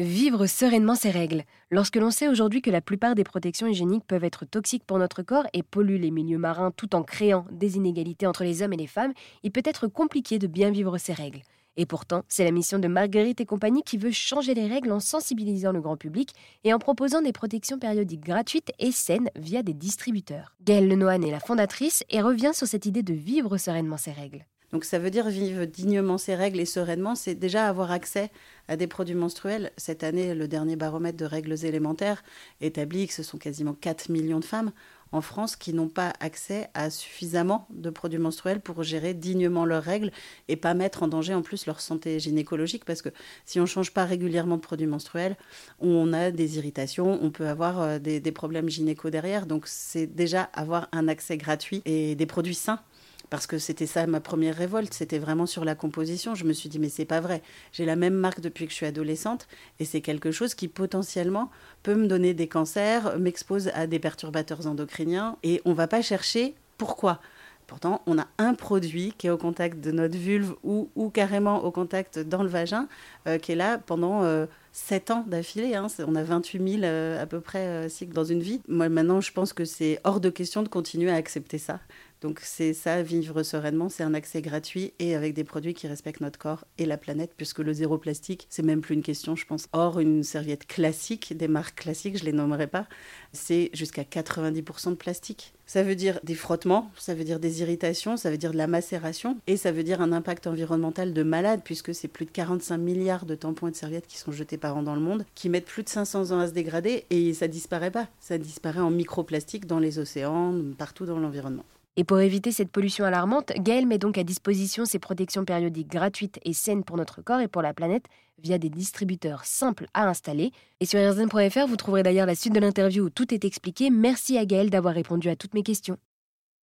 Vivre sereinement ses règles. Lorsque l'on sait aujourd'hui que la plupart des protections hygiéniques peuvent être toxiques pour notre corps et polluent les milieux marins tout en créant des inégalités entre les hommes et les femmes, il peut être compliqué de bien vivre ses règles. Et pourtant, c'est la mission de Marguerite et compagnie qui veut changer les règles en sensibilisant le grand public et en proposant des protections périodiques gratuites et saines via des distributeurs. Gaëlle Lenoine est la fondatrice et revient sur cette idée de vivre sereinement ses règles. Donc ça veut dire vivre dignement ses règles et sereinement, c'est déjà avoir accès à des produits menstruels. Cette année, le dernier baromètre de règles élémentaires établit que ce sont quasiment 4 millions de femmes en France qui n'ont pas accès à suffisamment de produits menstruels pour gérer dignement leurs règles et pas mettre en danger en plus leur santé gynécologique parce que si on ne change pas régulièrement de produits menstruels, on a des irritations, on peut avoir euh, des, des problèmes gynéco derrière. Donc c'est déjà avoir un accès gratuit et des produits sains parce que c'était ça ma première révolte, c'était vraiment sur la composition. Je me suis dit mais c'est pas vrai. J'ai la même marque depuis que je suis adolescente et c'est quelque chose qui potentiellement peut me donner des cancers, m'expose à des perturbateurs endocriniens et on va pas chercher pourquoi. Pourtant, on a un produit qui est au contact de notre vulve ou, ou carrément au contact dans le vagin, euh, qui est là pendant euh, 7 ans d'affilée. Hein. On a 28 000 euh, à peu près euh, cycles dans une vie. Moi, maintenant, je pense que c'est hors de question de continuer à accepter ça. Donc c'est ça, vivre sereinement, c'est un accès gratuit et avec des produits qui respectent notre corps et la planète, puisque le zéro plastique, c'est même plus une question, je pense. Or, une serviette classique, des marques classiques, je les nommerai pas, c'est jusqu'à 90% de plastique. Ça veut dire des frottements, ça veut dire des irritations, ça veut dire de la macération et ça veut dire un impact environnemental de malade, puisque c'est plus de 45 milliards de tampons et de serviettes qui sont jetés par an dans le monde, qui mettent plus de 500 ans à se dégrader et ça disparaît pas. Ça disparaît en microplastique dans les océans, partout dans l'environnement. Et pour éviter cette pollution alarmante, Gaël met donc à disposition ses protections périodiques gratuites et saines pour notre corps et pour la planète via des distributeurs simples à installer. Et sur rzn.fr, vous trouverez d'ailleurs la suite de l'interview où tout est expliqué. Merci à Gaël d'avoir répondu à toutes mes questions.